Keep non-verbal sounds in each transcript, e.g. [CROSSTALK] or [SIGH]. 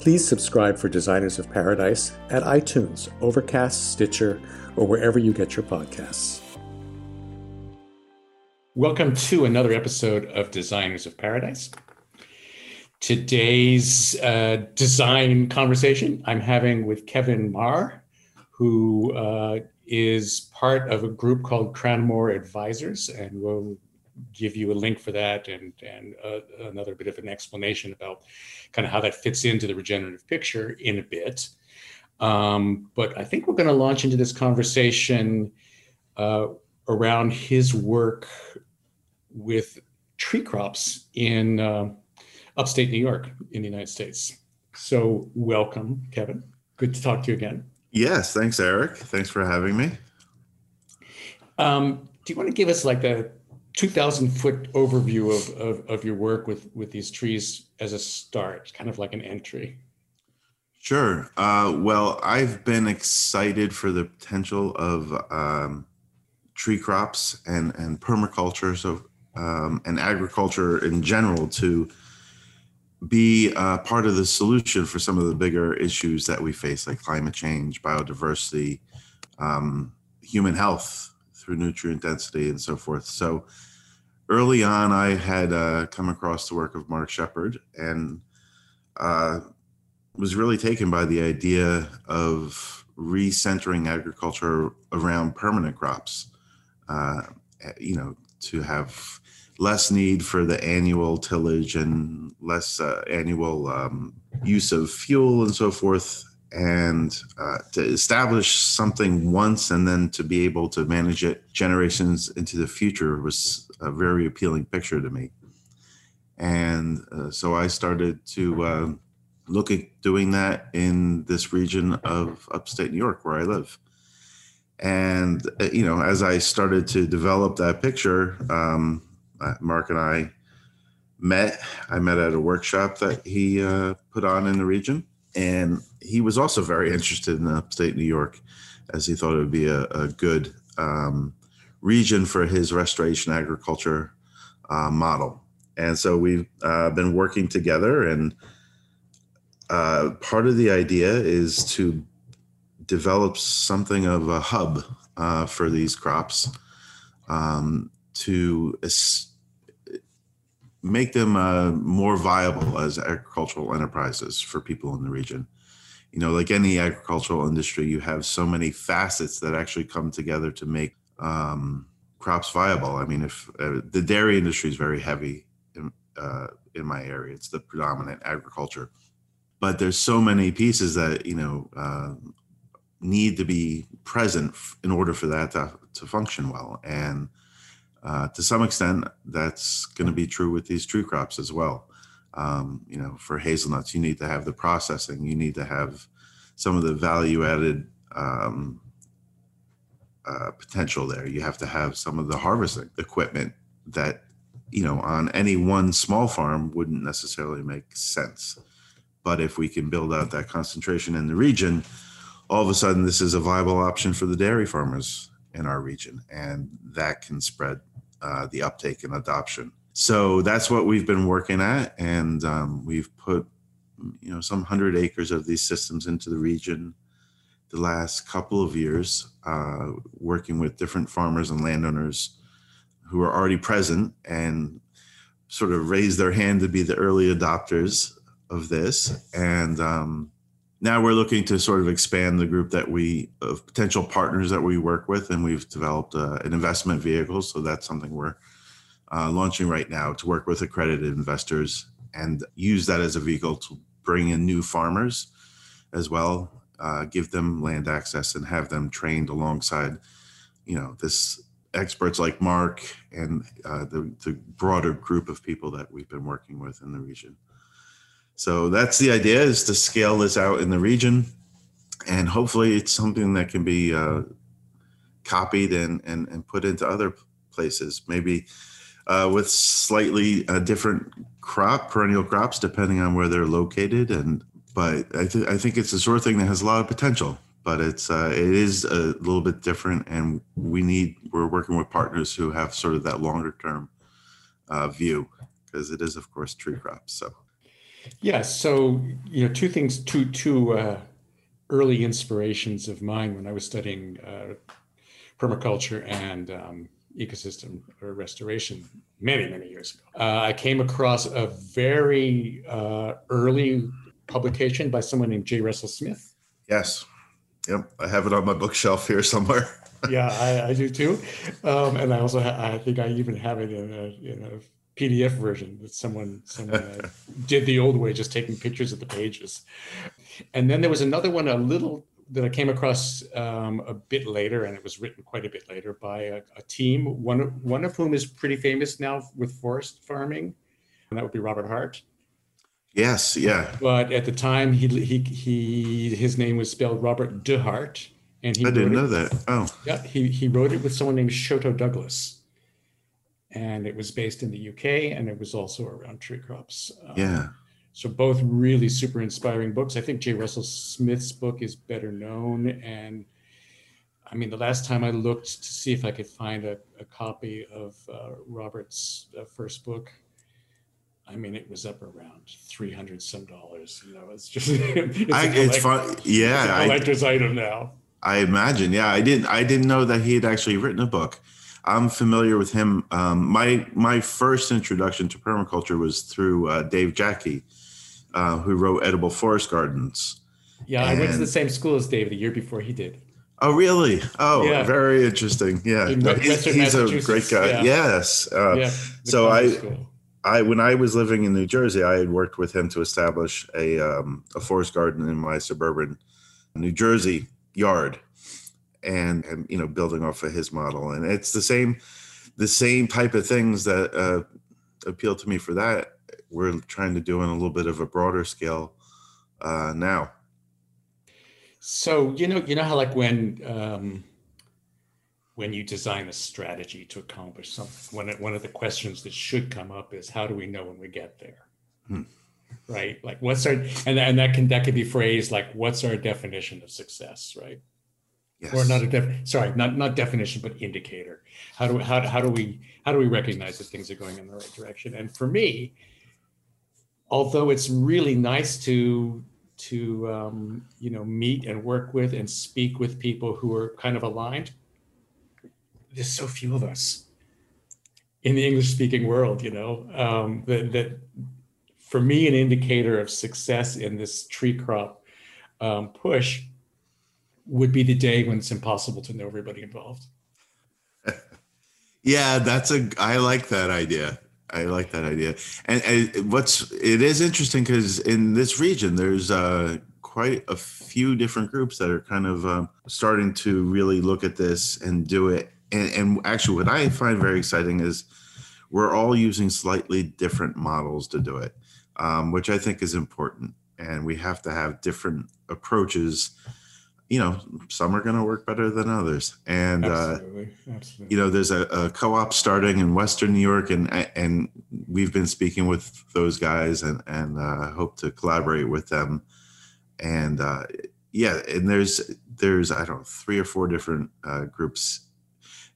Please subscribe for Designers of Paradise at iTunes, Overcast, Stitcher, or wherever you get your podcasts. Welcome to another episode of Designers of Paradise. Today's uh, design conversation I'm having with Kevin Marr, who uh, is part of a group called Cranmore Advisors, and we'll give you a link for that and, and uh, another bit of an explanation about kind of how that fits into the regenerative picture in a bit. Um, but I think we're going to launch into this conversation uh, around his work with tree crops in uh, upstate New York in the United States. So, welcome, Kevin. Good to talk to you again. Yes, thanks, Eric. Thanks for having me. Um, do you want to give us like a 2000 foot overview of, of, of, your work with, with these trees as a start, kind of like an entry? Sure. Uh, well, I've been excited for the potential of um, tree crops and, and permaculture, so um, and agriculture in general to be uh, part of the solution for some of the bigger issues that we face, like climate change, biodiversity, um, human health, through nutrient density and so forth. So early on, I had uh, come across the work of Mark Shepard and uh, was really taken by the idea of recentering agriculture around permanent crops. Uh, you know, to have less need for the annual tillage and less uh, annual um, use of fuel and so forth and uh, to establish something once and then to be able to manage it generations into the future was a very appealing picture to me. And uh, so I started to uh, look at doing that in this region of upstate New York where I live. And, uh, you know, as I started to develop that picture, um, uh, Mark and I met. I met at a workshop that he uh, put on in the region and he was also very interested in upstate New York, as he thought it would be a, a good um, region for his restoration agriculture uh, model. And so we've uh, been working together, and uh, part of the idea is to develop something of a hub uh, for these crops um, to make them uh, more viable as agricultural enterprises for people in the region. You know, like any agricultural industry, you have so many facets that actually come together to make um, crops viable. I mean, if uh, the dairy industry is very heavy in, uh, in my area, it's the predominant agriculture. But there's so many pieces that you know uh, need to be present in order for that to, to function well, and uh, to some extent, that's going to be true with these tree crops as well. Um, you know, for hazelnuts, you need to have the processing, you need to have some of the value added um, uh, potential there. You have to have some of the harvesting equipment that, you know, on any one small farm wouldn't necessarily make sense. But if we can build out that concentration in the region, all of a sudden this is a viable option for the dairy farmers in our region, and that can spread uh, the uptake and adoption. So that's what we've been working at, and um, we've put you know some hundred acres of these systems into the region the last couple of years, uh, working with different farmers and landowners who are already present and sort of raise their hand to be the early adopters of this. And um, now we're looking to sort of expand the group that we of potential partners that we work with, and we've developed uh, an investment vehicle. So that's something we're uh, launching right now to work with accredited investors and use that as a vehicle to bring in new farmers as well uh, give them land access and have them trained alongside, you know, this experts like Mark and uh, the, the broader group of people that we've been working with in the region. So that's the idea is to scale this out in the region, and hopefully it's something that can be uh, copied and, and and put into other places, maybe uh, with slightly uh, different crop perennial crops depending on where they're located. And but I, th- I think it's the sort of thing that has a lot of potential but it's uh, it is a little bit different. And we need we're working with partners who have sort of that longer term uh, view because it is of course tree crops so. Yeah so you know two things two two uh, early inspirations of mine when i was studying uh, permaculture and um, ecosystem or restoration many many years ago uh, i came across a very uh, early publication by someone named J. Russell Smith. Yes. Yep. I have it on my bookshelf here somewhere. [LAUGHS] yeah, I, I, do too. Um, and I also, ha- I think I even have it in a, in a PDF version that someone, someone uh, [LAUGHS] did the old way, just taking pictures of the pages. And then there was another one, a little that I came across um, a bit later, and it was written quite a bit later by a, a team, one, one of whom is pretty famous now with forest farming, and that would be Robert Hart. Yes, yeah. But at the time, he he he his name was spelled Robert de Hart, and he I didn't know it, that. Oh, yeah. He he wrote it with someone named Sholto Douglas, and it was based in the UK, and it was also around tree crops. Um, yeah. So both really super inspiring books. I think J. Russell Smith's book is better known, and I mean, the last time I looked to see if I could find a, a copy of uh, Robert's uh, first book, I mean, it was up around three hundred some dollars. You know, it's just [LAUGHS] it's, I, it's fun. Yeah, it's collector's I, item now. I imagine. Yeah, I didn't. I didn't know that he had actually written a book. I'm familiar with him. Um, my my first introduction to permaculture was through uh, Dave Jacke, uh, who wrote Edible Forest Gardens. Yeah, and, I went to the same school as Dave the year before he did. Oh, really? Oh, yeah. very interesting. Yeah, he's, he's a great guy. Yeah. Yes. Uh, yeah, so I. School I when I was living in New Jersey, I had worked with him to establish a um, a forest garden in my suburban New Jersey yard, and and you know building off of his model, and it's the same the same type of things that uh, appeal to me for that. We're trying to do on a little bit of a broader scale uh, now. So you know you know how like when um, when you design a strategy to accomplish something. One of, one of the questions that should come up is how do we know when we get there? Hmm. Right? Like what's our and, and that can that can be phrased like what's our definition of success, right? Yes. Or not a def sorry, not not definition, but indicator. How do how, how do we how do we recognize that things are going in the right direction? And for me, although it's really nice to to um, you know meet and work with and speak with people who are kind of aligned there's so few of us in the English speaking world, you know, um, that, that for me, an indicator of success in this tree crop um, push would be the day when it's impossible to know everybody involved. [LAUGHS] yeah, that's a, I like that idea. I like that idea. And, and what's, it is interesting because in this region, there's uh, quite a few different groups that are kind of um, starting to really look at this and do it and, and actually what i find very exciting is we're all using slightly different models to do it um, which i think is important and we have to have different approaches you know some are going to work better than others and Absolutely. Uh, Absolutely. you know there's a, a, co-op starting in western new york and and we've been speaking with those guys and and uh, hope to collaborate with them and uh, yeah and there's there's i don't know three or four different uh, groups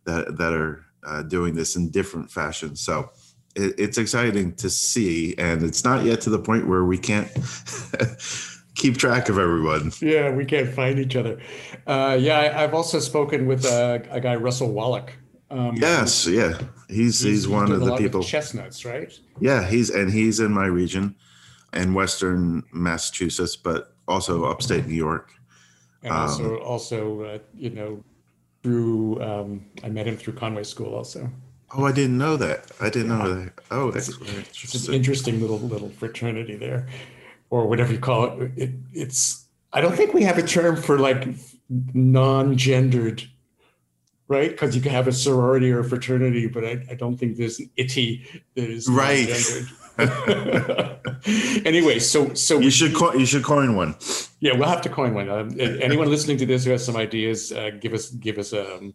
that that are uh, doing this in different fashions. So it, it's exciting to see, and it's not yet to the point where we can't [LAUGHS] keep track of everyone. Yeah, we can't find each other. Uh, yeah, I, have also spoken with a, a guy, Russell Wallach. Um, yes, yeah, he's he's, he's one of the people. chestnuts, right? Yeah, he's and he's in my region, in Western Massachusetts, but also upstate New York. And also, um, also, uh, you know, through um, I met him through Conway School, also. Oh, I didn't know that. I didn't yeah. know that. Oh, it's, it's an interesting little little fraternity there or whatever you call it, it it's I don't think we have a term for like non-gendered, right? Because you can have a sorority or a fraternity, but I, I don't think there's an itty that is right. [LAUGHS] anyway, so so you should co- you should coin one. Yeah, we'll have to coin one. Um, anyone listening to this who has some ideas, uh, give us give us um,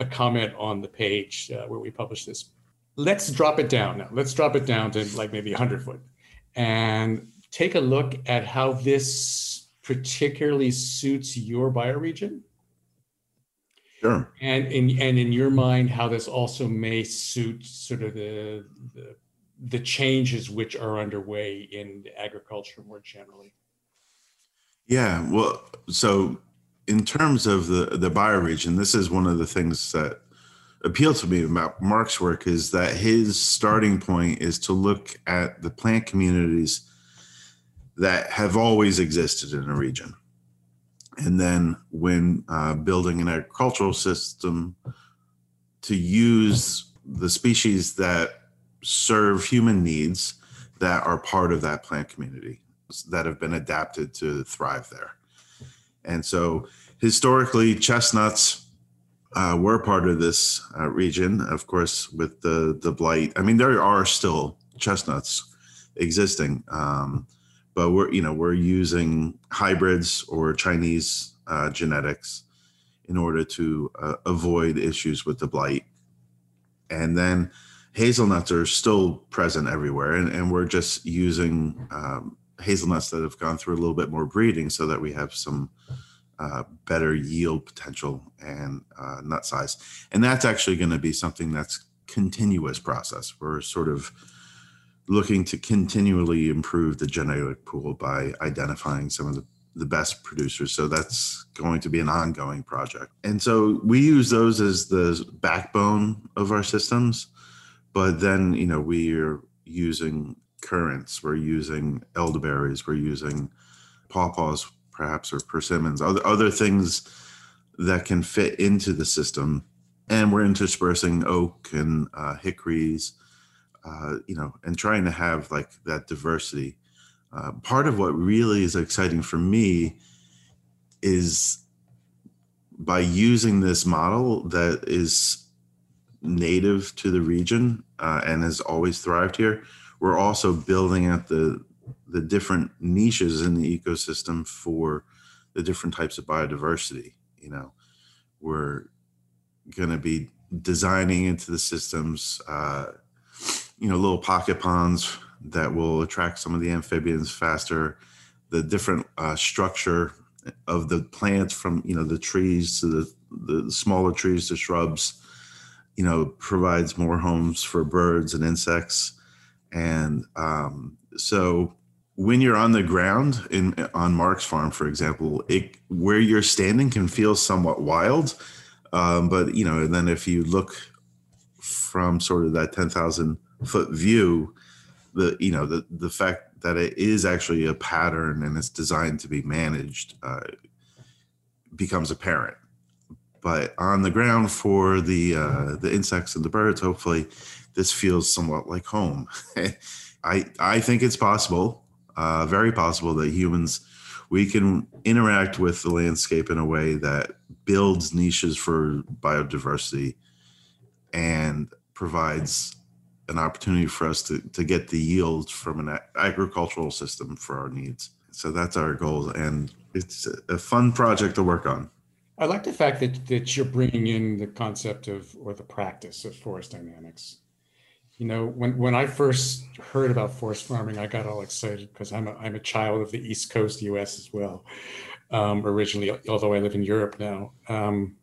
a comment on the page uh, where we publish this. Let's drop it down now. Let's drop it down to like maybe 100 foot, and take a look at how this particularly suits your bioregion? Sure. And in and in your mind, how this also may suit sort of the the, the changes which are underway in agriculture more generally. Yeah, well, so in terms of the the bioregion, this is one of the things that appealed to me about Mark's work is that his starting point is to look at the plant communities that have always existed in a region. And then when uh, building an agricultural system, to use the species that serve human needs that are part of that plant community that have been adapted to thrive there. And so historically, chestnuts uh, were part of this uh, region, of course, with the, the blight. I mean, there are still chestnuts existing. Um, but we're you know we're using hybrids or Chinese uh, genetics in order to uh, avoid issues with the blight. And then hazelnuts are still present everywhere, and, and we're just using um, hazelnuts that have gone through a little bit more breeding so that we have some uh, better yield potential and uh, nut size. And that's actually going to be something that's continuous process. We're sort of looking to continually improve the genetic pool by identifying some of the, the best producers. So that's going to be an ongoing project. And so we use those as the backbone of our systems. But then, you know, we are using currants, we're using elderberries, we're using pawpaws, perhaps, or persimmons, other, other things that can fit into the system. And we're interspersing oak and uh, hickories uh, you know, and trying to have like that diversity. Uh, part of what really is exciting for me is by using this model that is native to the region uh, and has always thrived here, we're also building out the the different niches in the ecosystem for the different types of biodiversity. You know, we're going to be designing into the systems uh, you know little pocket ponds that will attract some of the amphibians faster. The different uh, structure of the plants from you know the trees to the the smaller trees to shrubs you know provides more homes for birds and insects. And um, so when you're on the ground in on mark's farm for example it where you're standing can feel somewhat wild. Um, but you know then if you look from sort of that 10,000 foot view, the you know the the fact that it is actually a pattern and it's designed to be managed uh, becomes apparent. But on the ground for the uh, the insects and the birds, hopefully, this feels somewhat like home. [LAUGHS] I I think it's possible, uh, very possible that humans we can interact with the landscape in a way that builds niches for biodiversity and provides an opportunity for us to, to get the yields from an agricultural system for our needs. So that's our goal. And it's a fun project to work on. I like the fact that, that you're bringing in the concept of or the practice of forest dynamics. You know, when, when I first heard about forest farming, I got all excited because I'm a, I'm a child of the East Coast US as well, um, originally, although I live in Europe now. Um,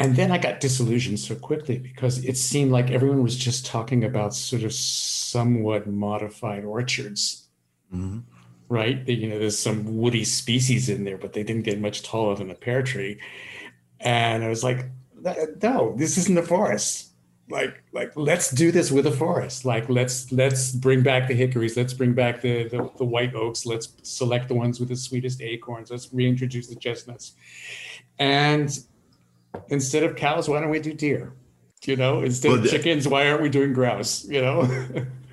and then I got disillusioned so quickly because it seemed like everyone was just talking about sort of somewhat modified orchards, mm-hmm. right? You know, there's some woody species in there, but they didn't get much taller than a pear tree. And I was like, no, this isn't a forest. Like, like let's do this with a forest. Like, let's let's bring back the hickories. Let's bring back the, the, the white oaks. Let's select the ones with the sweetest acorns. Let's reintroduce the chestnuts. And instead of cows, why don't we do deer? You know, instead well, of chickens, why aren't we doing grouse? You know,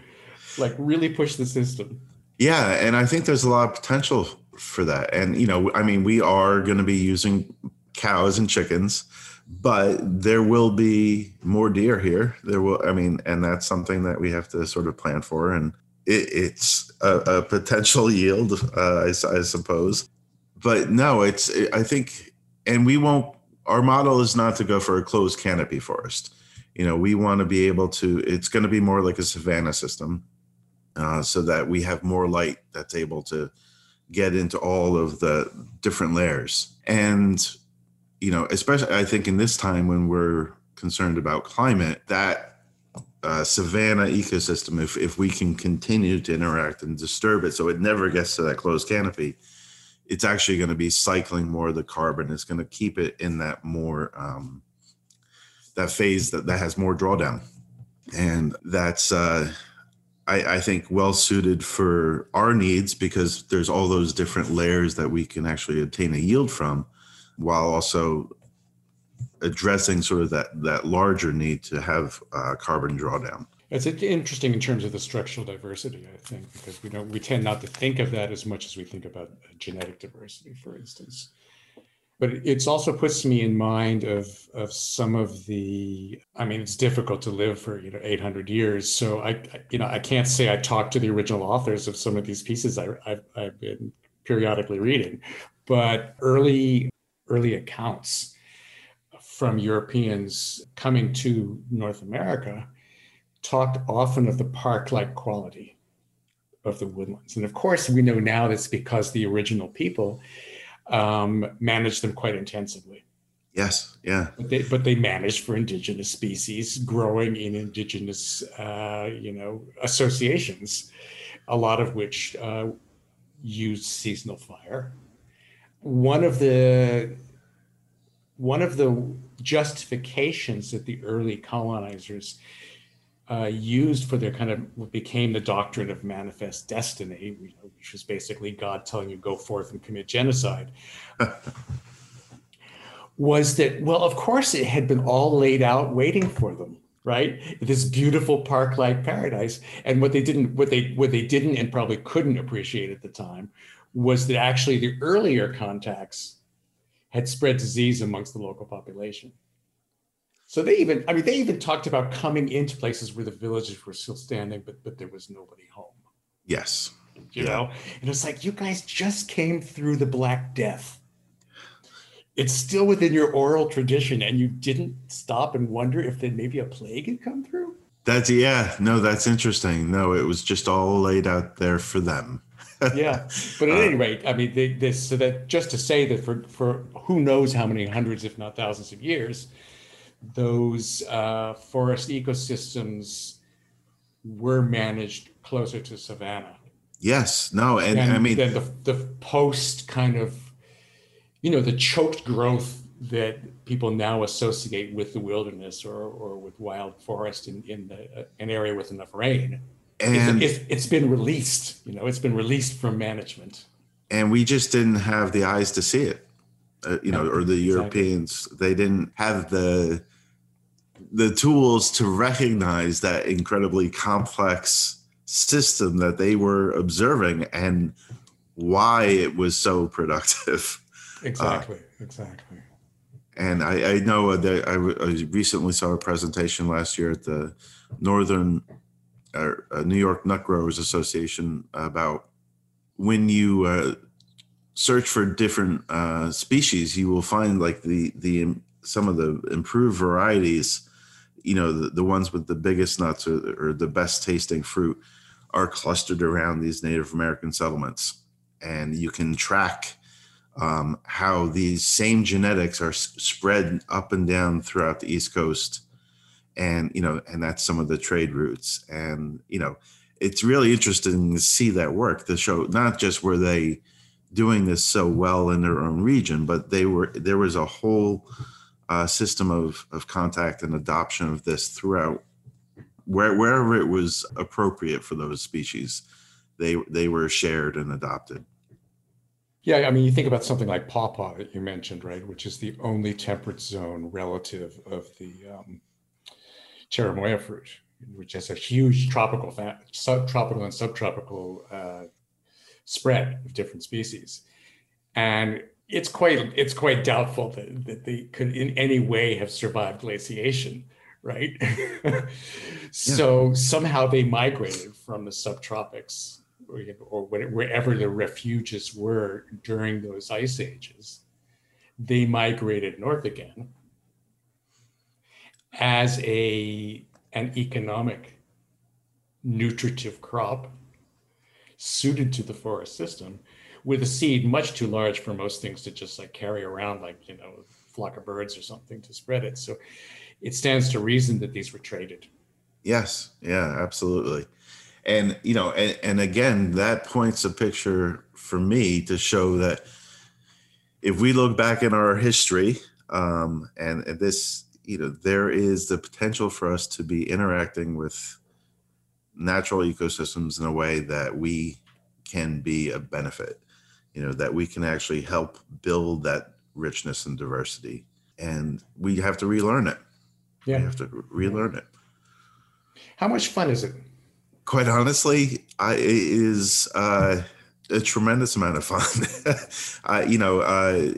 [LAUGHS] like really push the system. Yeah, and I think there's a lot of potential for that. And you know, I mean, we are going to be using cows and chickens, but there will be more deer here. There will, I mean, and that's something that we have to sort of plan for. And it, it's a, a, potential [LAUGHS] yield, uh, I, I suppose. But no, it's. I think, and we won't our model is not to go for a closed canopy forest. You know, we want to be able to, it's going to be more like a savanna system uh, so that we have more light that's able to get into all of the different layers. And, you know, especially I think in this time when we're concerned about climate, that uh, savanna ecosystem, if, if we can continue to interact and disturb it so it never gets to that closed canopy, it's actually going to be cycling more of the carbon. It's going to keep it in that more um, that phase that that has more drawdown, and that's uh, I, I think well suited for our needs because there's all those different layers that we can actually obtain a yield from, while also addressing sort of that that larger need to have uh, carbon drawdown. It's interesting in terms of the structural diversity, I think, because we don't we tend not to think of that as much as we think about uh, genetic diversity, for instance. But it's also puts me in mind of of some of the. I mean, it's difficult to live for you know 800 years, so I you know I can't say I talked to the original authors of some of these pieces I, I've, I've been periodically reading, but early early accounts from Europeans coming to North America talked often of the park-like quality of the woodlands. And of course, we know now that's because the original people um, managed them quite intensively. Yes, yeah. But they, but they managed for indigenous species growing in indigenous, uh, you know, associations, a lot of which uh, used seasonal fire. One of the one of the justifications that the early colonizers uh, used for their kind of what became the doctrine of manifest destiny, which was basically God telling you go forth and commit genocide, [LAUGHS] was that well, of course, it had been all laid out waiting for them, right? This beautiful park-like paradise, and what they didn't, what they what they didn't, and probably couldn't appreciate at the time, was that actually the earlier contacts had spread disease amongst the local population. So they even, I mean, they even talked about coming into places where the villages were still standing, but but there was nobody home. Yes. You yeah. know, and it's like you guys just came through the Black Death. It's still within your oral tradition, and you didn't stop and wonder if then maybe a plague had come through. That's yeah, no, that's interesting. No, it was just all laid out there for them. [LAUGHS] yeah, but at uh, any rate, I mean, they, this so that just to say that for for who knows how many hundreds, if not thousands of years, those uh, forest ecosystems were managed closer to savanna. Yes, no, and, and I mean then the the post kind of, you know, the choked growth that people now associate with the wilderness or or with wild forest in in the, uh, an area with enough rain. And it's, it's been released, you know, it's been released from management. And we just didn't have the eyes to see it uh, you know, or the Europeans, they didn't have the the tools to recognize that incredibly complex system that they were observing and why it was so productive. [LAUGHS] Exactly. Uh, exactly. And I, I know that I, I, recently saw a presentation last year at the Northern uh, New York Nut Growers Association about when you uh, search for different uh, species, you will find like the the some of the improved varieties. You know, the, the ones with the biggest nuts or, or the best tasting fruit are clustered around these Native American settlements, and you can track um, how these same genetics are s- spread up and down throughout the East Coast, and you know, and that's some of the trade routes, and you know, it's really interesting to see that work to show not just were they doing this so well in their own region, but they were there was a whole uh, system of of contact and adoption of this throughout where, wherever it was appropriate for those species, they they were shared and adopted. Yeah, I mean, you think about something like pawpaw that you mentioned, right, which is the only temperate zone relative of the um, cherimoya fruit, which has a huge tropical, subtropical and subtropical uh, spread of different species, and it's quite it's quite doubtful that, that they could in any way have survived glaciation right [LAUGHS] so yeah. somehow they migrated from the subtropics or, or wherever the refuges were during those ice ages they migrated north again as a an economic nutritive crop suited to the forest system with a seed much too large for most things to just like carry around like you know a flock of birds or something to spread it. So it stands to reason that these were traded. Yes. Yeah absolutely. And you know and, and again that points a picture for me to show that if we look back in our history um, and this you know there is the potential for us to be interacting with natural ecosystems in a way that we can be a benefit you know that we can actually help build that richness and diversity and we have to relearn it yeah we have to relearn it how much fun is it quite honestly i it is uh a tremendous amount of fun. [LAUGHS] I, you know, uh,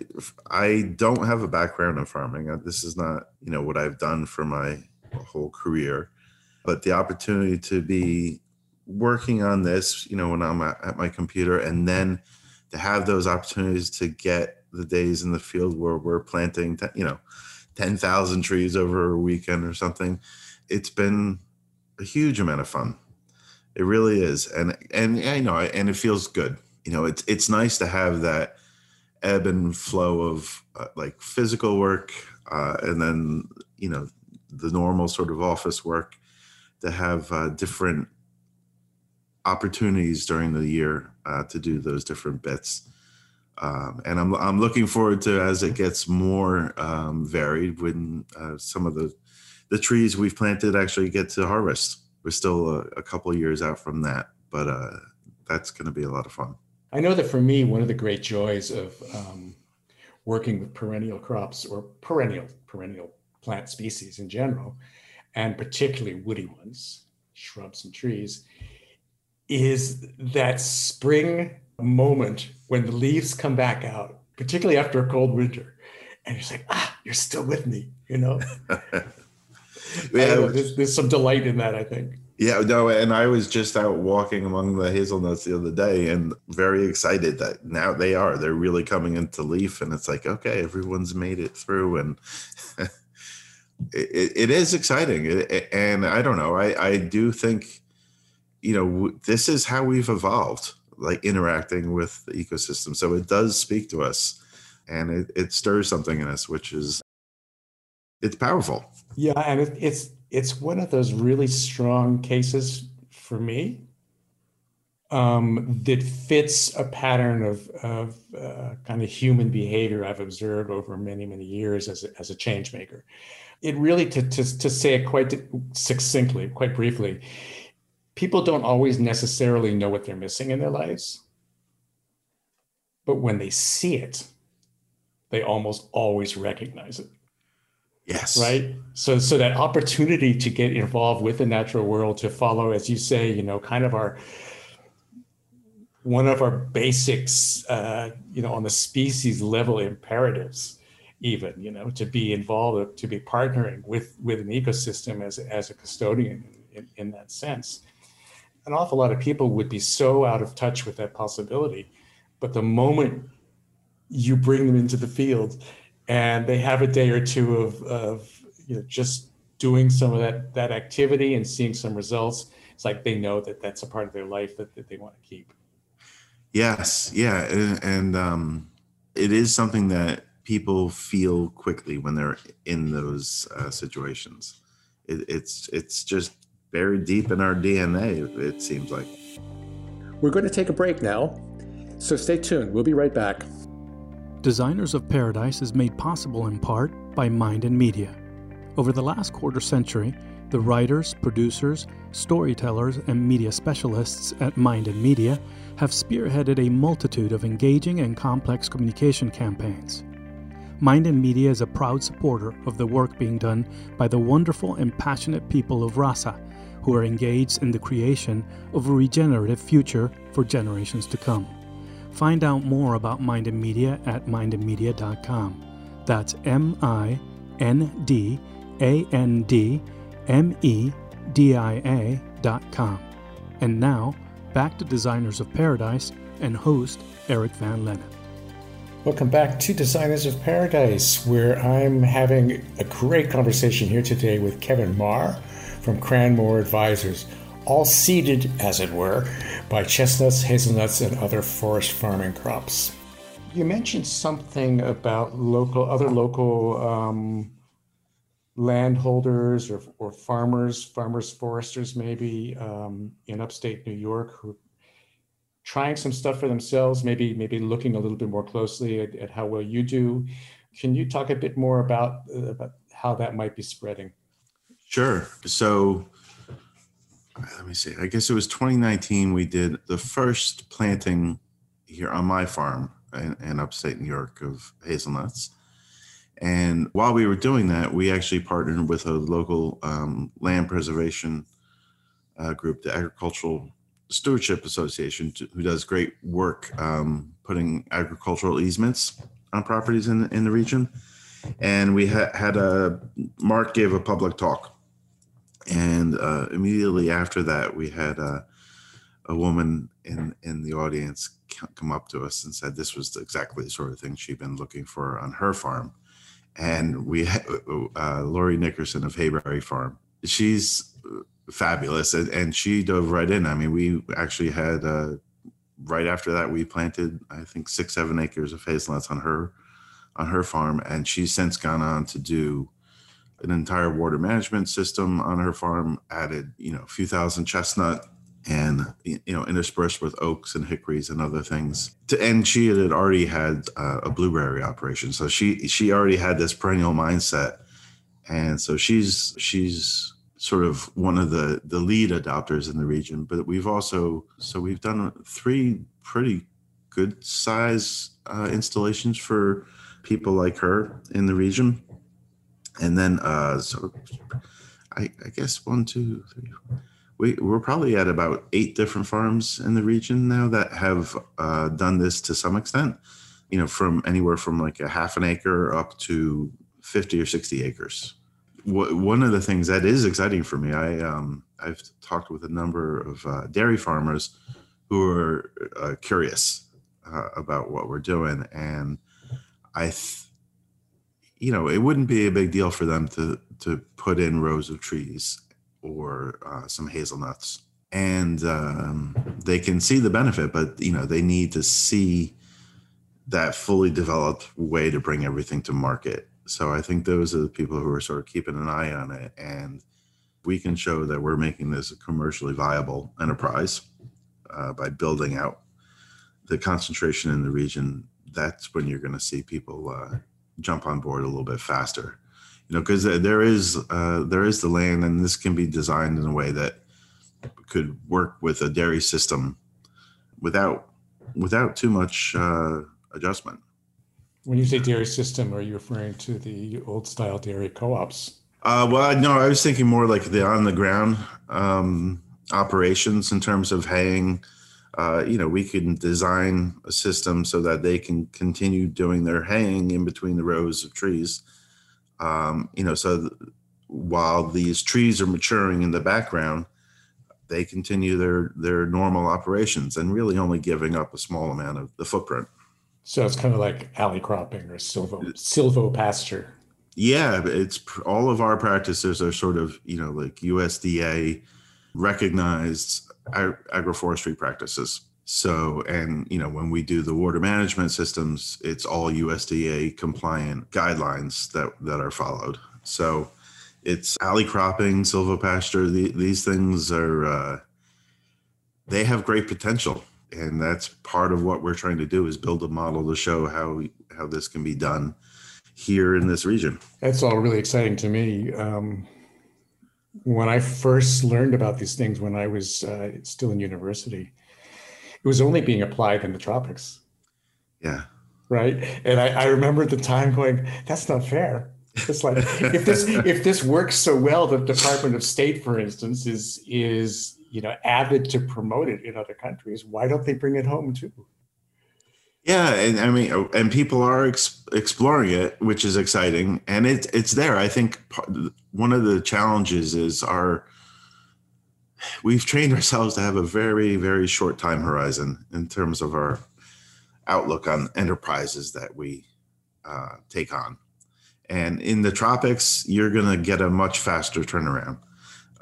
I don't have a background in farming. Uh, this is not, you know, what I've done for my whole career. But the opportunity to be working on this, you know, when I'm at, at my computer, and then to have those opportunities to get the days in the field where we're planting, you know, 10,000 trees over a weekend or something, it's been a huge amount of fun. It really is. And, and I know, and it feels good. You know, it's, it's nice to have that ebb and flow of uh, like physical work uh, and then, you know, the normal sort of office work to have uh, different opportunities during the year uh, to do those different bits. Um, and I'm, I'm looking forward to as it gets more um, varied when uh, some of the the trees we've planted actually get to harvest. We're still a, a couple years out from that, but uh, that's going to be a lot of fun. I know that for me, one of the great joys of um, working with perennial crops or perennial perennial plant species in general, and particularly woody ones, shrubs and trees, is that spring moment when the leaves come back out, particularly after a cold winter. And you're like, ah, you're still with me, you know? [LAUGHS] yeah, know, there's, there's some delight in that, I think. Yeah, no, and I was just out walking among the hazelnuts the other day and very excited that now they are. They're really coming into leaf, and it's like, okay, everyone's made it through, and [LAUGHS] it, it is exciting. It, and I don't know, I, I do think you know this is how we've evolved like interacting with the ecosystem so it does speak to us and it, it stirs something in us which is it's powerful yeah and it, it's it's one of those really strong cases for me um, that fits a pattern of, of uh, kind of human behavior I've observed over many, many years as a, as a change maker. It really, to, to, to say it quite succinctly, quite briefly, people don't always necessarily know what they're missing in their lives. But when they see it, they almost always recognize it. Yes. Right. So, so that opportunity to get involved with the natural world, to follow, as you say, you know, kind of our one of our basics, uh, you know, on the species level imperatives, even, you know, to be involved, to be partnering with with an ecosystem as as a custodian in, in that sense an awful lot of people would be so out of touch with that possibility. But the moment you bring them into the field and they have a day or two of, of you know, just doing some of that, that activity and seeing some results, it's like they know that that's a part of their life that, that they want to keep. Yes. Yeah. And, and um, it is something that people feel quickly when they're in those uh, situations. It, it's it's just buried deep in our DNA. It seems like. We're going to take a break now, so stay tuned. We'll be right back. Designers of Paradise is made possible in part by Mind and Media. Over the last quarter century, the writers, producers, storytellers, and media specialists at Mind and Media have spearheaded a multitude of engaging and complex communication campaigns. Mind and Media is a proud supporter of the work being done by the wonderful and passionate people of Rasa, who are engaged in the creation of a regenerative future for generations to come. Find out more about Mind and Media at mindandmedia.com. That's M I N D A N D M E D I A dot com. And now, back to Designers of Paradise and host Eric Van Lennep. Welcome back to Designers of Paradise, where I'm having a great conversation here today with Kevin Marr from Cranmore Advisors, all seeded, as it were, by chestnuts, hazelnuts, and other forest farming crops. You mentioned something about local, other local um, landholders or, or farmers, farmers, foresters, maybe um, in upstate New York, who trying some stuff for themselves, maybe maybe looking a little bit more closely at, at how well you do. Can you talk a bit more about, uh, about how that might be spreading? Sure. So let me see. I guess it was 2019. We did the first planting here on my farm in, in upstate New York of hazelnuts. And while we were doing that, we actually partnered with a local um, land preservation uh, group, the Agricultural Stewardship Association, who does great work um, putting agricultural easements on properties in, in the region. And we ha- had a, Mark gave a public talk. And uh, immediately after that, we had a, a woman in, in the audience come up to us and said this was exactly the sort of thing she'd been looking for on her farm and we uh, Lori Nickerson of Hayberry Farm. She's fabulous, and, and, she dove right in. I mean, we actually had uh, right after that we planted I think six seven acres of hazelnuts on her on her farm, and she's since gone on to do an entire water management system on her farm. Added you know a few thousand chestnut and you know interspersed with oaks and hickories and other things. To, and she had already had uh, a blueberry operation. So she she already had this perennial mindset. And so she's she's sort of one of the the lead adopters in the region. But we've also so we've done three pretty good size uh, installations for people like her in the region and then uh so i i guess one two three four. We, we're probably at about eight different farms in the region now that have uh, done this to some extent you know from anywhere from like a half an acre up to 50 or 60 acres. One of the things that is exciting for me i um, i've talked with a number of uh, dairy farmers who are uh, curious uh, about what we're doing. And i th- you know it wouldn't be a big deal for them to to put in rows of trees or uh, some hazelnuts. And um, they can see the benefit but you know they need to see that fully developed way to bring everything to market. So i think those are the people who are sort of keeping an eye on it. And we can show that we're making this a commercially viable enterprise uh, by building out the concentration in the region. That's when you're going to see people uh, jump on board a little bit faster. You know because there is uh, there is the land and this can be designed in a way that could work with a dairy system without without too much uh, adjustment. When you say dairy system are you referring to the old style dairy co-ops? Uh, well no i was thinking more like the on the ground um, operations in terms of haying uh, you know, we can design a system so that they can continue doing their haying in between the rows of trees um, you know, so th- while these trees are maturing in the background, they continue their their normal operations and really only giving up a small amount of the footprint. So it's kind of like alley cropping or silvo silvo pasture. Yeah, it's all of our practices are sort of you know like USDA recognized agroforestry practices. So, and you know, when we do the water management systems, it's all USDA compliant guidelines that that are followed. So, it's alley cropping, silvopasture. The, these things are uh, they have great potential, and that's part of what we're trying to do is build a model to show how how this can be done here in this region. That's all really exciting to me. Um, when I first learned about these things when I was uh, still in university, it was only being applied in the tropics. Yeah. Right. And I, I remember at the time going, that's not fair. It's like if this if this works so well, the Department of State, for instance, is is you know avid to promote it in other countries. Why don't they bring it home too? Yeah, and I mean, and people are ex- exploring it, which is exciting, and it's it's there. I think one of the challenges is our we've trained [LAUGHS] ourselves to have a very very short time horizon in terms of our outlook on enterprises that we uh, take on. And in the tropics you're going to get a much faster turnaround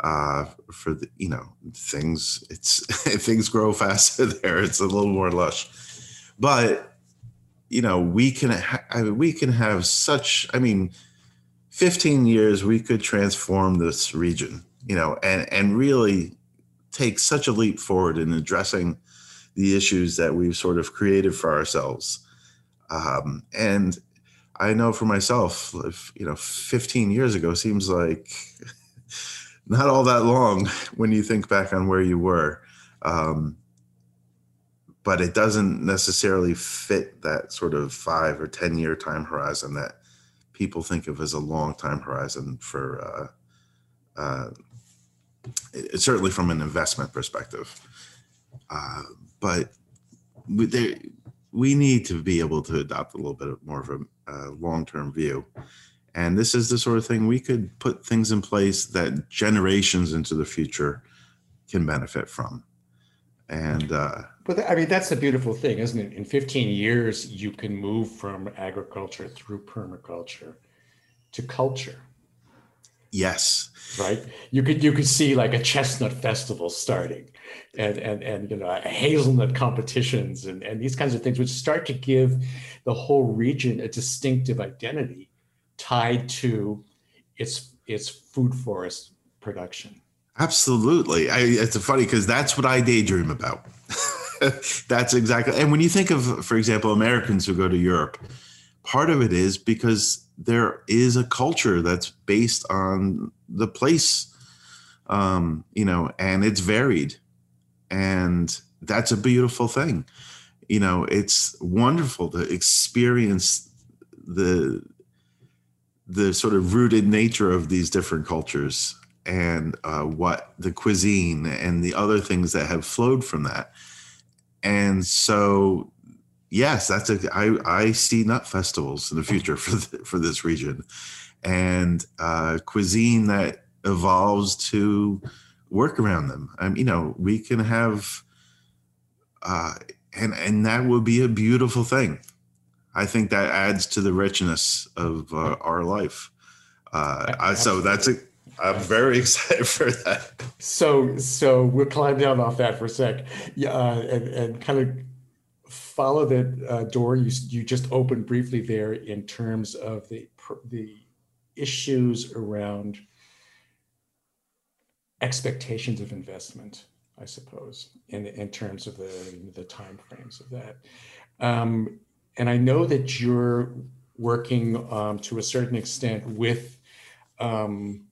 uh, for the you know things it's [LAUGHS] things grow faster [LAUGHS] there. It's a little more lush but you know we can ha- I mean, we can have such i mean 15 years we could transform this region you know and and really take such a leap forward in addressing the issues that we've sort of created for ourselves. Um, and i know for myself if you know 15 years ago seems like [LAUGHS] not all that long when you think back on where you were. Um, but it doesn't necessarily fit that sort of five or ten year time horizon that people think of as a long time horizon for uh, uh, it, certainly from an investment perspective. Uh, but we, we need to be able to adopt a little bit more of a, a long term view. And this is the sort of thing we could put things in place that generations into the future can benefit from. And, uh, but I mean, that's the beautiful thing, isn't it? In 15 years, you can move from agriculture through permaculture to culture. Yes. Right. You could you could see like a chestnut festival starting, and and and you know hazelnut competitions and and these kinds of things, which start to give the whole region a distinctive identity tied to its its food forest production. Absolutely. I, it's funny because that's what I daydream about. [LAUGHS] that's exactly. And when you think of, for example, Americans who go to Europe, part of it is because there is a culture that's based on the place, um, you know, and it's varied. And that's a beautiful thing. You know, it's wonderful to experience the the sort of rooted nature of these different cultures and uh, what the cuisine and the other things that have flowed from that. And so yes, that's a I I see nut festivals in the future for the, for this region, and uh, cuisine that evolves to work around them. I mean, you know, we can have, uh, and and that would be a beautiful thing. I think that adds to the richness of uh, our life. Uh, I, so that's a. I'm very [LAUGHS] excited for that. So, so we'll climb down off that for a sec, yeah, uh, and and kind of follow that uh, door you, you just opened briefly there in terms of the the issues around expectations of investment i suppose in in terms of the the time frames of that um, and i know that you're working um, to a certain extent with um,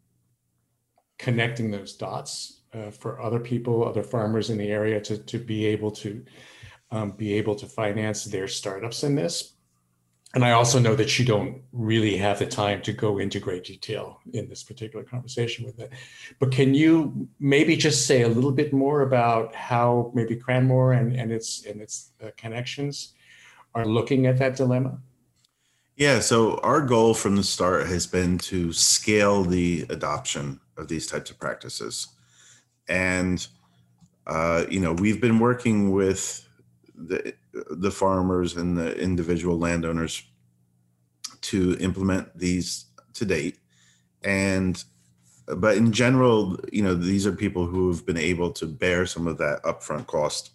connecting those dots uh, for other people other farmers in the area to to be able to um, be able to finance their startups in this. And I also know that you don't really have the time to go into great detail in this particular conversation with it. But can you maybe just say a little bit more about how maybe Crannmor and, and its and its uh, connections are looking at that dilemma? Yeah, so our goal from the start has been to scale the adoption of these types of practices. And, uh, you know, we've been working with the the farmers and the individual landowners to implement these to date and but in general you know these are people who have been able to bear some of that upfront cost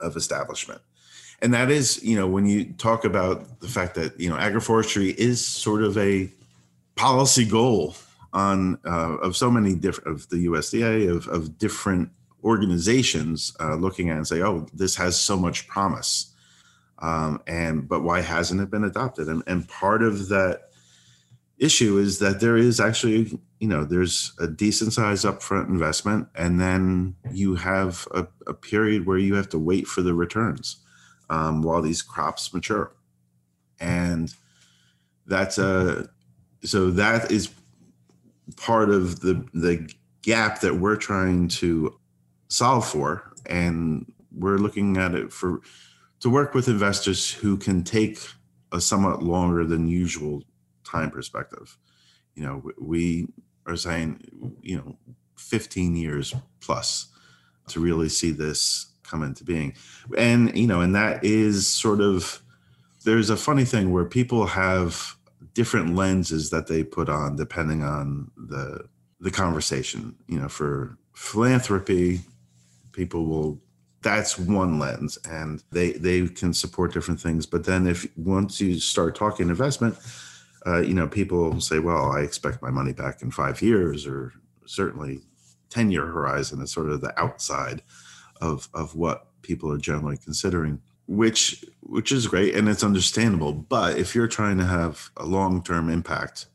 of establishment. And that is, you know, when you talk about the fact that, you know, agroforestry is sort of a policy goal on uh, of so many different of the USDA of, of different organizations uh, looking at and say, oh, this has so much promise. Um, and but why hasn't it been adopted? And, and part of that issue is that there is actually, you know, there's a decent size upfront investment, and then you have a, a period where you have to wait for the returns um, while these crops mature. And that's a so that is part of the the gap that we're trying to solve for and we're looking at it for to work with investors who can take a somewhat longer than usual time perspective you know we are saying you know 15 years plus to really see this come into being. And you know and that is sort of there's a funny thing where people have different lenses that they put on depending on the the conversation. You know for philanthropy people will that's one lens and they they can support different things. But then if once you start talking investment uh, you know people say well i expect my money back in five years or certainly 10 year horizon is sort of the outside of of what people are generally considering which which is great and it's understandable. But if you're trying to have a long term impact,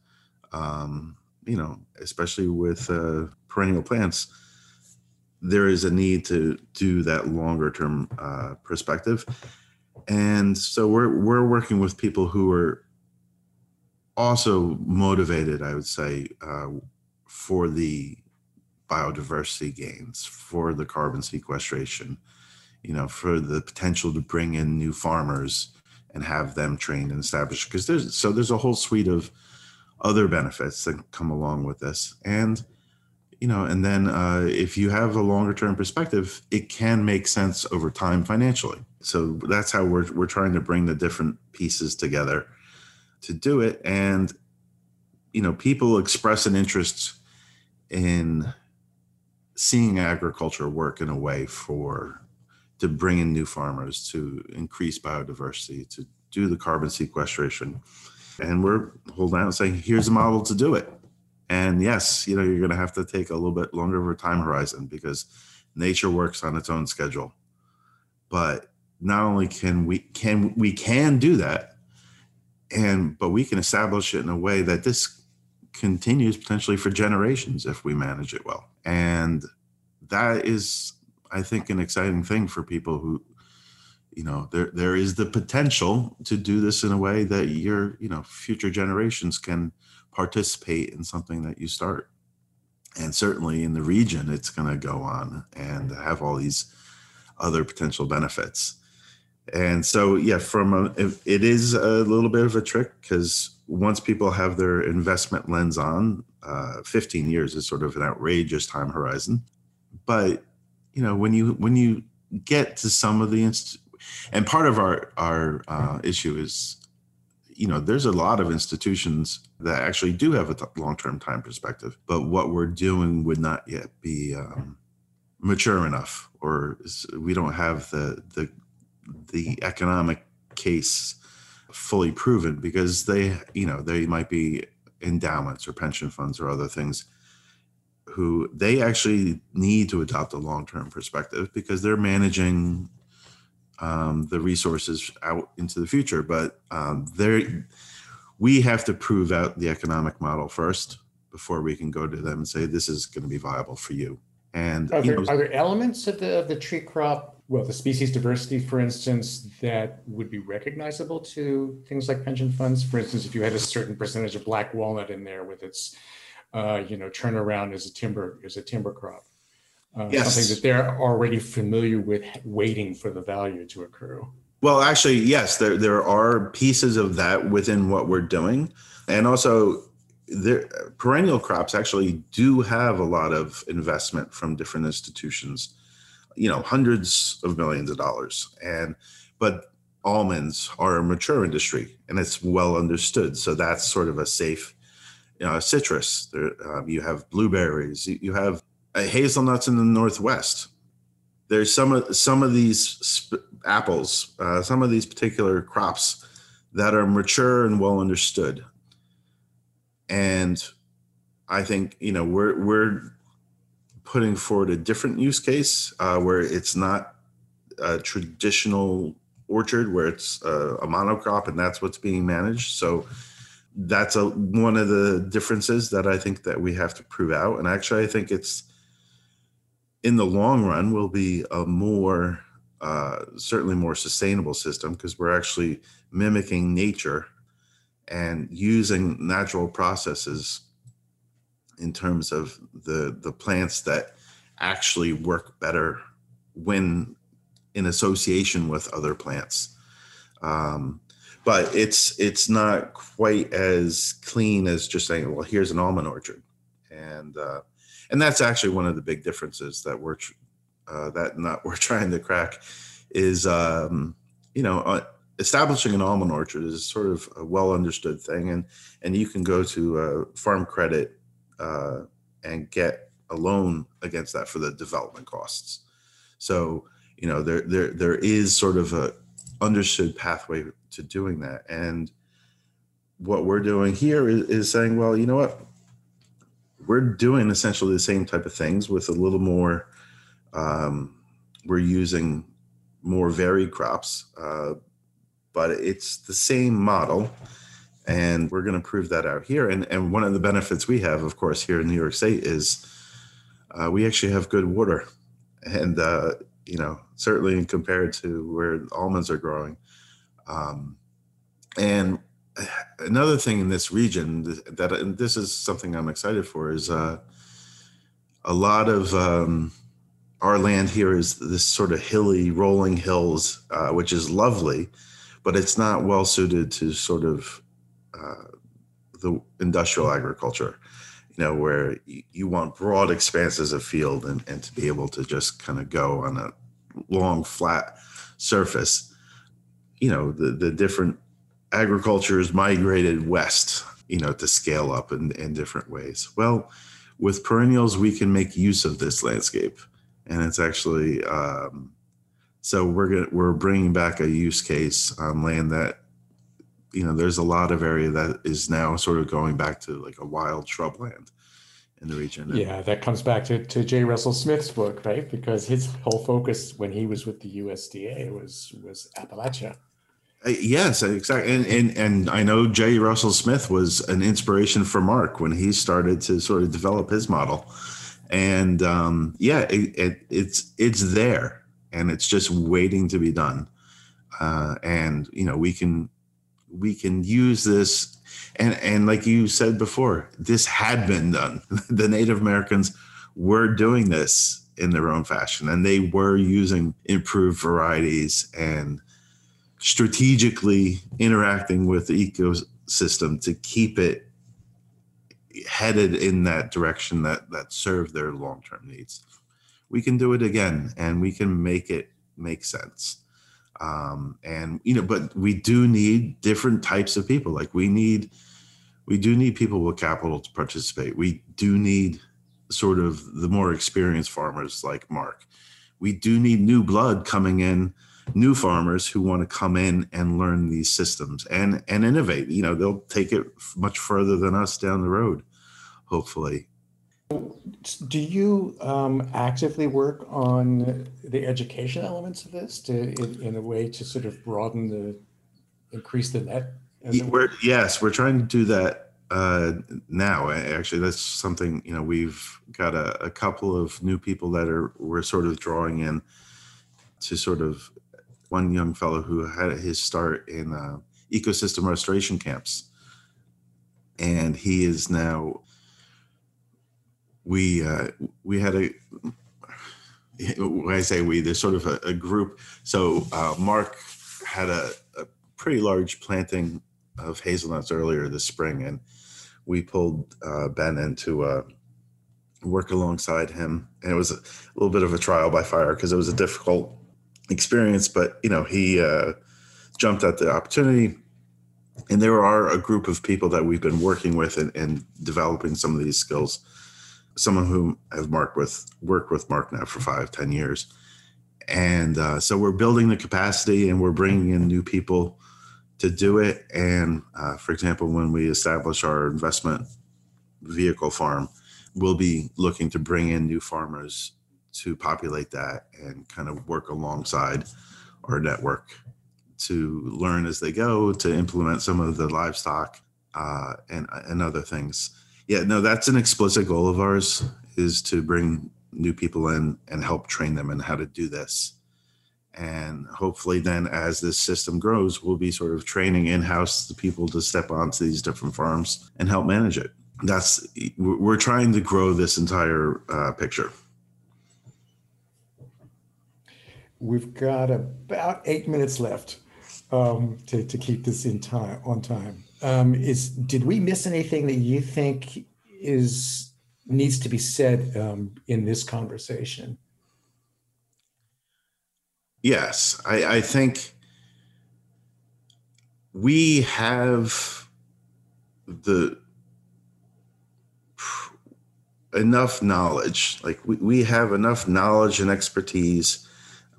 um, you know, especially with uh, perennial plants, there is a need to do that longer term uh, perspective. And so we're we're working with people who are also motivated, I would say, uh, for the biodiversity gains, for the carbon sequestration, you know, for the potential to bring in new farmers and have them trained and established. Because there's so there's a whole suite of other benefits that come along with this, and you know, and then uh, if you have a longer term perspective, it can make sense over time financially. So that's how we're we're trying to bring the different pieces together to do it, and you know, people express an interest in seeing agriculture work in a way for to bring in new farmers, to increase biodiversity, to do the carbon sequestration. And we're holding out and saying, here's a model to do it. And yes, you know, you're going to have to take a little bit longer of a time horizon because nature works on its own schedule. But not only can we can we can do that, and but we can establish it in a way that this continues potentially for generations if we manage it well. And that is I think an exciting thing for people who, you know, there there is the potential to do this in a way that your you know future generations can participate in something that you start, and certainly in the region, it's going to go on and have all these other potential benefits. And so, yeah, from a, it is a little bit of a trick because once people have their investment lens on, uh, 15 years is sort of an outrageous time horizon. But you know when you when you get to some of the inst- and part of our our uh, issue is you know there's a lot of institutions that actually do have a t- long-term time perspective but what we're doing would not yet be um, mature enough or we don't have the the the economic case fully proven because they you know they might be endowments or pension funds or other things who they actually need to adopt a long-term perspective because they're managing um, the resources out into the future. But um, they we have to prove out the economic model first before we can go to them and say this is going to be viable for you. And are there, you know, are there elements of the of the tree crop, well, the species diversity, for instance, that would be recognizable to things like pension funds? For instance, if you had a certain percentage of black walnut in there with its uh, you know, turnaround as a timber as a timber crop. Uh, yes. Something that they're already familiar with, waiting for the value to accrue. Well, actually, yes, there there are pieces of that within what we're doing, and also there perennial crops actually do have a lot of investment from different institutions you know hundreds of millions of dollars and but almonds are a mature industry and it's well understood so that's sort of a safe uh, citrus. There, um, you have blueberries. You have uh, hazelnuts in the northwest. there's some of some of these sp- apples, uh, some of these particular crops that are mature and well understood, and I think you know we're we're putting forward a different use case uh, where it's not a traditional orchard where it's a, a monocrop and that's what's being managed. So that's a one of the differences that I think that we have to prove out. And actually, I think it's in the long run will be a more uh, certainly more sustainable system because we're actually mimicking nature and using natural processes in terms of the the plants that actually work better when in association with other plants. Um, but it's it's not quite as clean as just saying, well, here's an almond orchard, and uh, and that's actually one of the big differences that we're uh, that not we're [LAUGHS] trying to crack is um, you know uh, establishing an almond orchard is sort of a well understood thing, and and you can go to uh, farm credit uh, and get a loan against that for the development costs. So you know there there there is sort of a understood pathway to doing that. And what we're doing here is, is saying well you know what? We're doing essentially the same type of things with a little more um, we're using more varied crops uh, but it's the same model and we're going to prove that out here and, and one of the benefits we have of course here in new york state is uh, we actually have good water and uh, you know, certainly compared to where almonds are growing. Um, and another thing in this region that, and this is something I'm excited for is uh, a lot of um, our land here is this sort of hilly, rolling hills, uh, which is lovely, but it's not well suited to sort of uh, the industrial agriculture you know, where you want broad expanses of field and, and to be able to just kind of go on a long, flat surface. You know, the, the different agricultures migrated west, you know, to scale up in, in different ways. Well, with perennials, we can make use of this landscape. And it's actually, um, so we're gonna, we're bringing back a use case on land that you know there's a lot of area that is now sort of going back to like a wild shrubland in the region. Yeah, that comes back to, to J. Russell Smith's book, right? Because his whole focus when he was with the USDA was was Appalachia. Uh, yes, exactly. And, and and I know J. Russell Smith was an inspiration for Mark when he started to sort of develop his model. And um, yeah, it, it, it's it's there, and it's just waiting to be done. Uh, and you know, we can we can use this. And and like you said before this had been done. [LAUGHS] The native americans were doing this in their own fashion and they were using improved varieties and strategically interacting with the ecosystem to keep it headed in that direction that that served their long-term needs. We can do it again and we can make it make sense um, and you know but we do need different types of people. Like we need we do need people with capital to participate. We do need sort of the more experienced farmers like mark. We do need new blood coming in new farmers who want to come in and learn these systems and and innovate. You know they'll take it much further than us down the road hopefully do you um, actively work on the education elements of this to, in, in, a way to sort of broaden the, increase the net? We're, yes, we're trying to do that uh, now. Actually, that's something you know we've got a, a, couple of new people that are we're sort of drawing in to sort of one young fellow who had his start in uh, ecosystem restoration camps, and he is now we uh, we had a when I say we, there's sort of a, a group. So uh, Mark had a, a, pretty large planting of hazelnuts earlier this spring, and we pulled uh, Ben in to uh, work alongside him. And it was a, little bit of a trial by fire because it was a difficult experience, but you know he uh, jumped at the opportunity. And there are a group of people that we've been working with and developing some of these skills someone who have Mark with worked with Mark now for five, ten years, and uh, so we're building the capacity and we're bringing in new people to do it. And uh, for example, when we establish our investment vehicle farm, we'll be looking to bring in new farmers to populate that and kind of work alongside our network to learn as they go to implement some of the livestock uh, and and other things. Yeah, no, that's an explicit goal of ours is to bring new people in and help train them in how to do this. And hopefully, then as this system grows, we'll be sort of training in house the people to step onto these different farms and help manage it. That's we're trying to grow this entire uh, picture. We've got about eight minutes left um, to, to keep this in time on time. Um, is did we miss anything that you think is needs to be said um, in this conversation? Yes, I, I think we have the enough knowledge like we, we have enough knowledge and expertise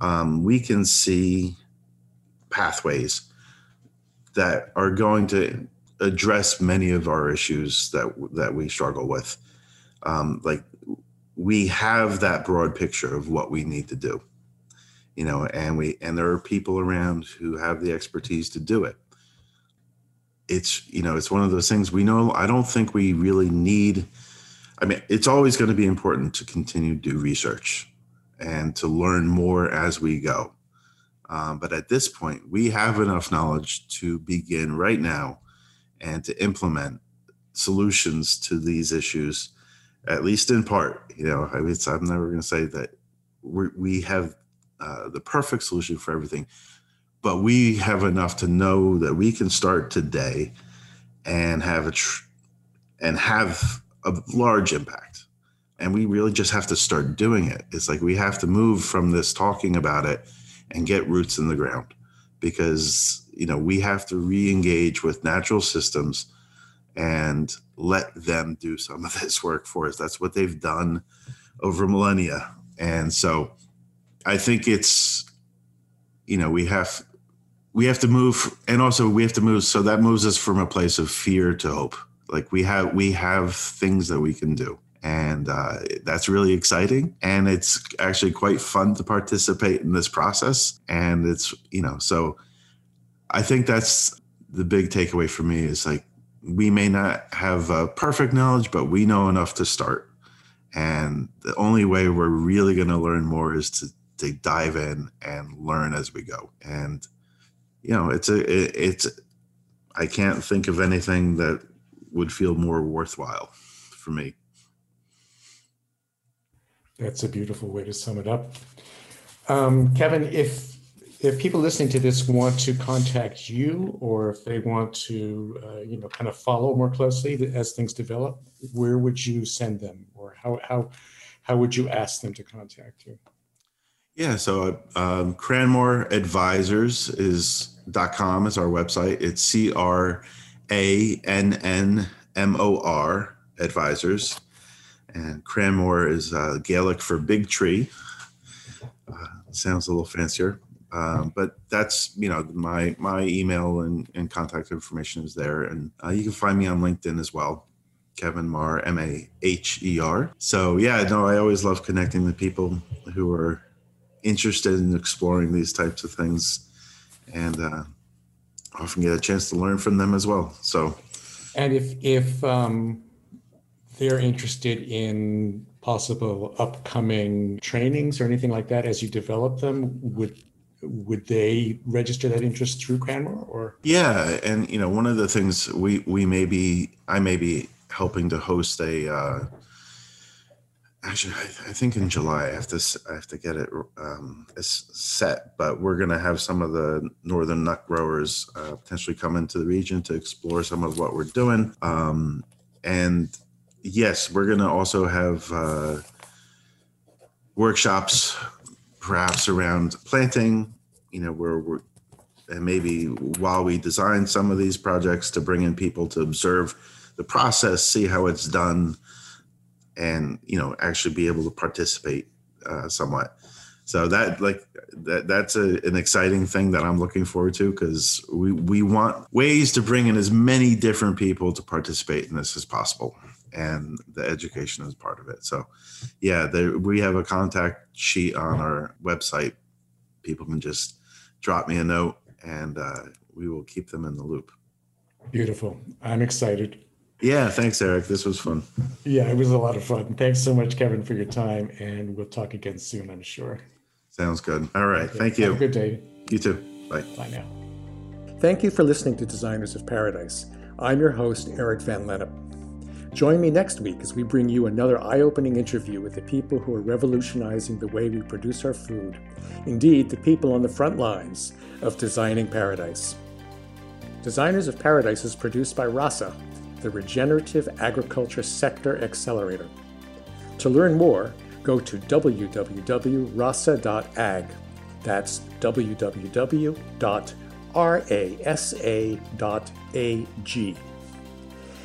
um, we can see pathways that are going to address many of our issues that that we struggle with. Um, like we have that broad picture of what we need to do, you know, and we and there are people around who have the expertise to do it. It's you know it's one of those things we know. I don't think we really need. I mean, it's always going to be important to continue to do research and to learn more as we go. Um, but at this point, we have enough knowledge to begin right now and to implement solutions to these issues, at least in part. You know, I mean, I'm never going to say that we have uh, the perfect solution for everything, but we have enough to know that we can start today and have a tr- and have a large impact. And we really just have to start doing it. It's like we have to move from this talking about it and get roots in the ground because you know we have to re-engage with natural systems and let them do some of this work for us. That's what they've done over millennia. And so i think it's you know we have we have to move and also we have to move so that moves us from a place of fear to hope. Like we have we have things that we can do and uh, that's really exciting. And it's actually quite fun to participate in this process. And it's you know so i think that's the big takeaway for me is like we may not have uh, perfect knowledge but we know enough to start. And the only way we're really going to learn more is to, to dive in and learn as we go. And you know it's a it, it's i can't think of anything that would feel more worthwhile for me that's a beautiful way to sum it up. Um, Kevin, if if people listening to this want to contact you, or if they want to, uh, you know, kind of follow more closely as things develop, where would you send them, or how how how would you ask them to contact you? Yeah, so um, Crannmor Advisors is dot com is our website. It's C R A N N M O R Advisors and Crannmor is uh, Gaelic for big tree. Uh, sounds a little fancier, um, but that's you know my my email and, and contact information is there, and uh, you can find me on LinkedIn as well. Kevin Maher, M A H E R. So yeah, no, I always love connecting with people who are interested in exploring these types of things, and uh, often get a chance to learn from them as well. So, and if if um, they're interested in possible upcoming trainings or anything like that as you develop them, would would they register that interest through Crannmor or? Yeah, and you know, one of the things we we may be I may be helping to host a. Uh, actually, I, I think in July I have to I have to get it um, set, but we're to have some of the northern nut growers uh, potentially come into the region to explore some of what we're doing. Um, and yes, we're going to also have uh, workshops, perhaps around planting. You know, where we're and maybe while we design some of these projects to bring in people to observe the process, see how it's done, and you know actually be able to participate uh, somewhat. so that like that that's a, an exciting thing that i'm looking forward to because we we want ways to bring in as many different people to participate in this as possible and the education is part of it so yeah there, we have a contact sheet on our website people can just drop me a note and uh, we will keep them in the loop beautiful i'm excited yeah, thanks, Eric. This was fun. Yeah, it was a lot of fun. Thanks so much, Kevin, for your time, and we'll talk again soon, I'm sure. Sounds good. All right. Okay. Thank you. Have a good day. You too. Bye. Bye now. Thank you for listening to Designers of Paradise. I'm your host, Eric Van Lennep. Join me next week as we bring you another eye opening interview with the people who are revolutionizing the way we produce our food. Indeed, the people on the front lines of designing paradise. Designers of Paradise is produced by RASA, the Regenerative Agriculture Sector Accelerator. To learn more, go to www.rasa.ag. That's www.rasa.ag.